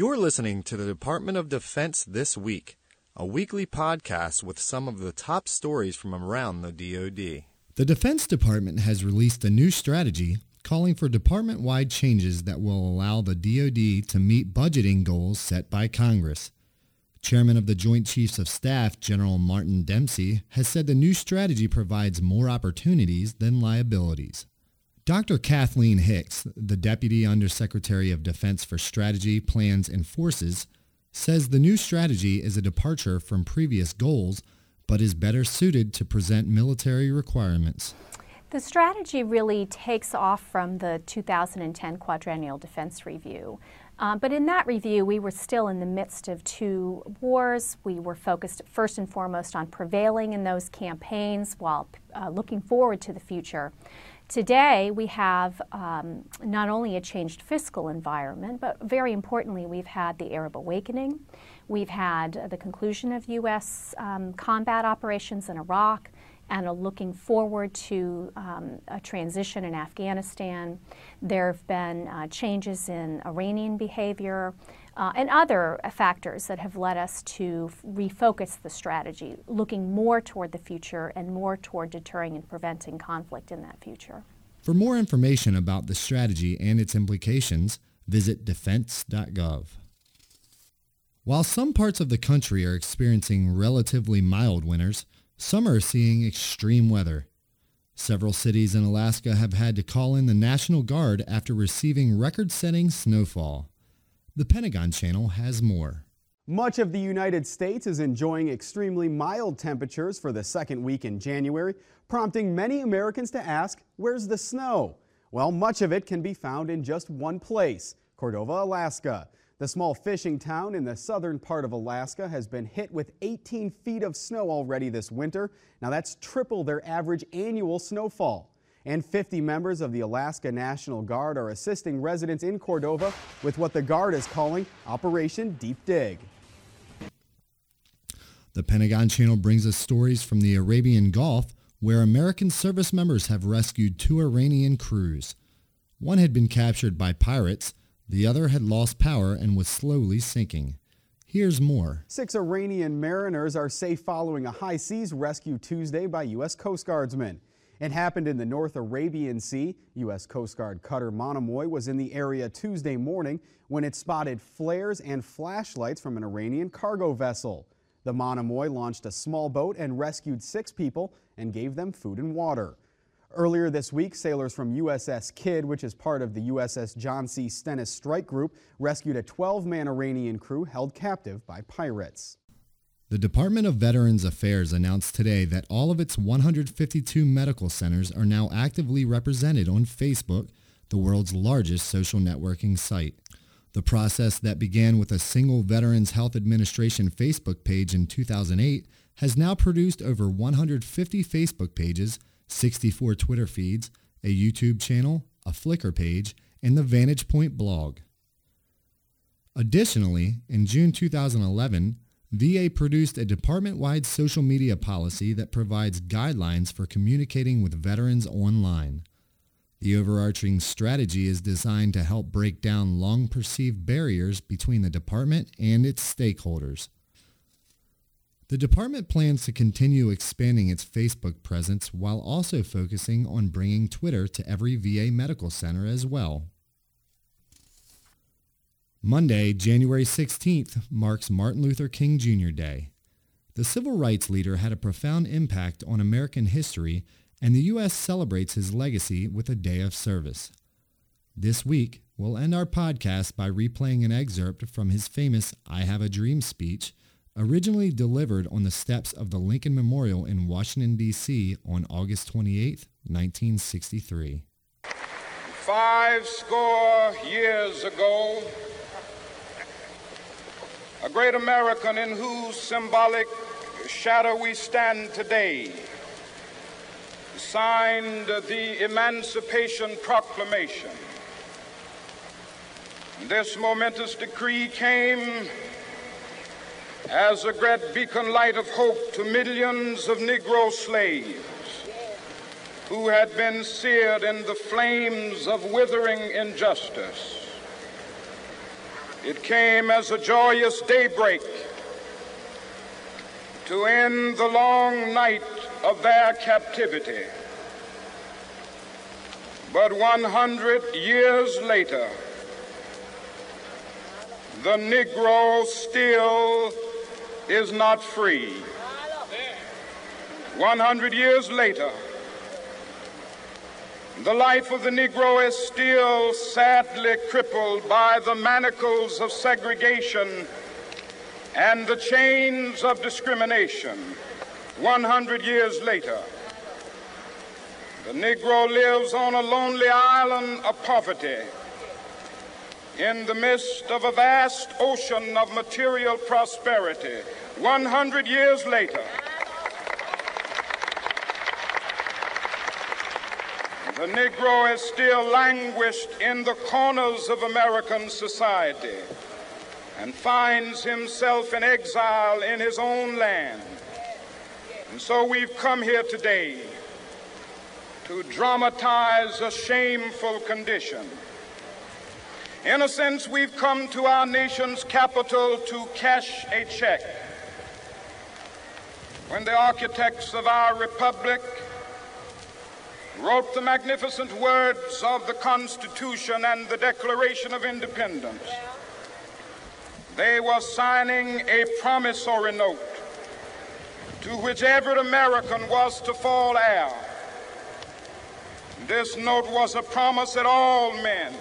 You're listening to the Department of Defense This Week, a weekly podcast with some of the top stories from around the DoD. The Defense Department has released a new strategy calling for department-wide changes that will allow the DoD to meet budgeting goals set by Congress. Chairman of the Joint Chiefs of Staff, General Martin Dempsey, has said the new strategy provides more opportunities than liabilities. Dr. Kathleen Hicks, the Deputy Undersecretary of Defense for Strategy, Plans, and Forces, says the new strategy is a departure from previous goals, but is better suited to present military requirements. The strategy really takes off from the 2010 Quadrennial Defense Review. Um, but in that review, we were still in the midst of two wars. We were focused first and foremost on prevailing in those campaigns while uh, looking forward to the future. Today, we have um, not only a changed fiscal environment, but very importantly, we've had the Arab awakening. We've had the conclusion of U.S. Um, combat operations in Iraq and are looking forward to um, a transition in Afghanistan. There have been uh, changes in Iranian behavior uh, and other factors that have led us to refocus the strategy, looking more toward the future and more toward deterring and preventing conflict in that future. For more information about the strategy and its implications, visit defense.gov. While some parts of the country are experiencing relatively mild winters, some are seeing extreme weather. Several cities in Alaska have had to call in the National Guard after receiving record-setting snowfall. The Pentagon Channel has more. Much of the United States is enjoying extremely mild temperatures for the second week in January, prompting many Americans to ask, where's the snow? Well, much of it can be found in just one place, Cordova, Alaska. The small fishing town in the southern part of Alaska has been hit with 18 feet of snow already this winter. Now that's triple their average annual snowfall and 50 members of the Alaska National Guard are assisting residents in Cordova with what the Guard is calling Operation Deep Dig. The Pentagon Channel brings us stories from the Arabian Gulf where American service members have rescued two Iranian crews. One had been captured by pirates, the other had lost power and was slowly sinking. Here's more. Six Iranian mariners are safe following a high seas rescue Tuesday by U.S. Coast Guardsmen. It happened in the North Arabian Sea. U.S. Coast Guard cutter Monomoy was in the area Tuesday morning when it spotted flares and flashlights from an Iranian cargo vessel. The Monomoy launched a small boat and rescued six people and gave them food and water. Earlier this week, sailors from USS Kidd, which is part of the USS John C. Stennis Strike Group, rescued a 12-man Iranian crew held captive by pirates. The Department of Veterans Affairs announced today that all of its 152 medical centers are now actively represented on Facebook, the world's largest social networking site. The process that began with a single Veterans Health Administration Facebook page in 2008 has now produced over 150 Facebook pages, 64 Twitter feeds, a YouTube channel, a Flickr page, and the Vantage Point blog. Additionally, in June 2011, VA produced a department-wide social media policy that provides guidelines for communicating with veterans online. The overarching strategy is designed to help break down long-perceived barriers between the department and its stakeholders. The department plans to continue expanding its Facebook presence while also focusing on bringing Twitter to every VA medical center as well. Monday, January 16th, marks Martin Luther King Jr. Day. The civil rights leader had a profound impact on American history, and the U.S. celebrates his legacy with a day of service. This week, we'll end our podcast by replaying an excerpt from his famous I Have a Dream speech, originally delivered on the steps of the Lincoln Memorial in Washington, D.C. on August 28, 1963. Five score years ago, a great American in whose symbolic shadow we stand today, signed the Emancipation Proclamation. This momentous decree came as a great beacon light of hope to millions of Negro slaves who had been seared in the flames of withering injustice. It came as a joyous daybreak to end the long night of their captivity. But 100 years later, the Negro still is not free. 100 years later, the life of the Negro is still sadly crippled by the manacles of segregation and the chains of discrimination. 100 years later, the Negro lives on a lonely island of poverty in the midst of a vast ocean of material prosperity. 100 years later, The Negro is still languished in the corners of American society and finds himself in exile in his own land. And so we've come here today to dramatize a shameful condition. In a sense, we've come to our nation's capital to cash a check. When the architects of our republic wrote the magnificent words of the Constitution and the Declaration of Independence. They were signing a promissory note to which every American was to fall heir. This note was a promise that all men,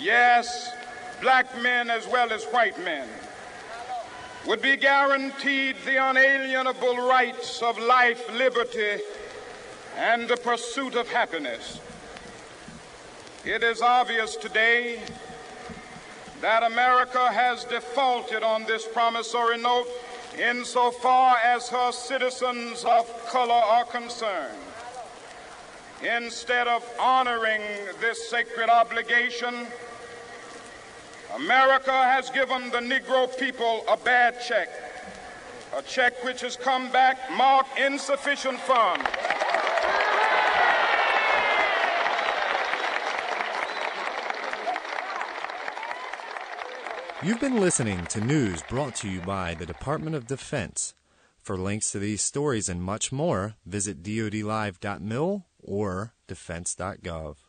yes, black men as well as white men, would be guaranteed the unalienable rights of life, liberty, and the pursuit of happiness. It is obvious today that America has defaulted on this promissory note insofar as her citizens of color are concerned. Instead of honoring this sacred obligation, America has given the Negro people a bad check, a check which has come back marked insufficient funds. You've been listening to news brought to you by the Department of Defense. For links to these stories and much more, visit dodlive.mil or defense.gov.